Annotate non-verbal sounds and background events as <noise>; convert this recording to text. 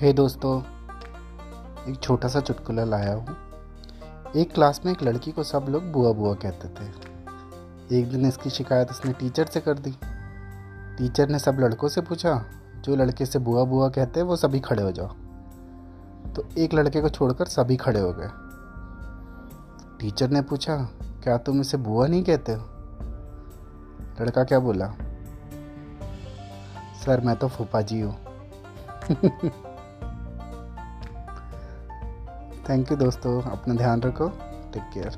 हे दोस्तों, एक छोटा सा चुटकुला लाया हूँ। एक क्लास में एक लड़की को सब लोग बुआ बुआ कहते थे। एक दिन इसकी शिकायत उसने टीचर से कर दी। टीचर ने सब लड़कों से पूछा, जो लड़के से बुआ बुआ कहते हैं, वो सभी खड़े हो जाओ। तो एक लड़के को छोड़कर सभी खड़े हो गए। टीचर ने पूछा, क्या तुम इसे बुआ नहीं कहते हो? लड़का क्या बोला, सर, मैं तो फूफा जी हूँ। <laughs> थैंक यू दोस्तों। अपना ध्यान रखो। Take care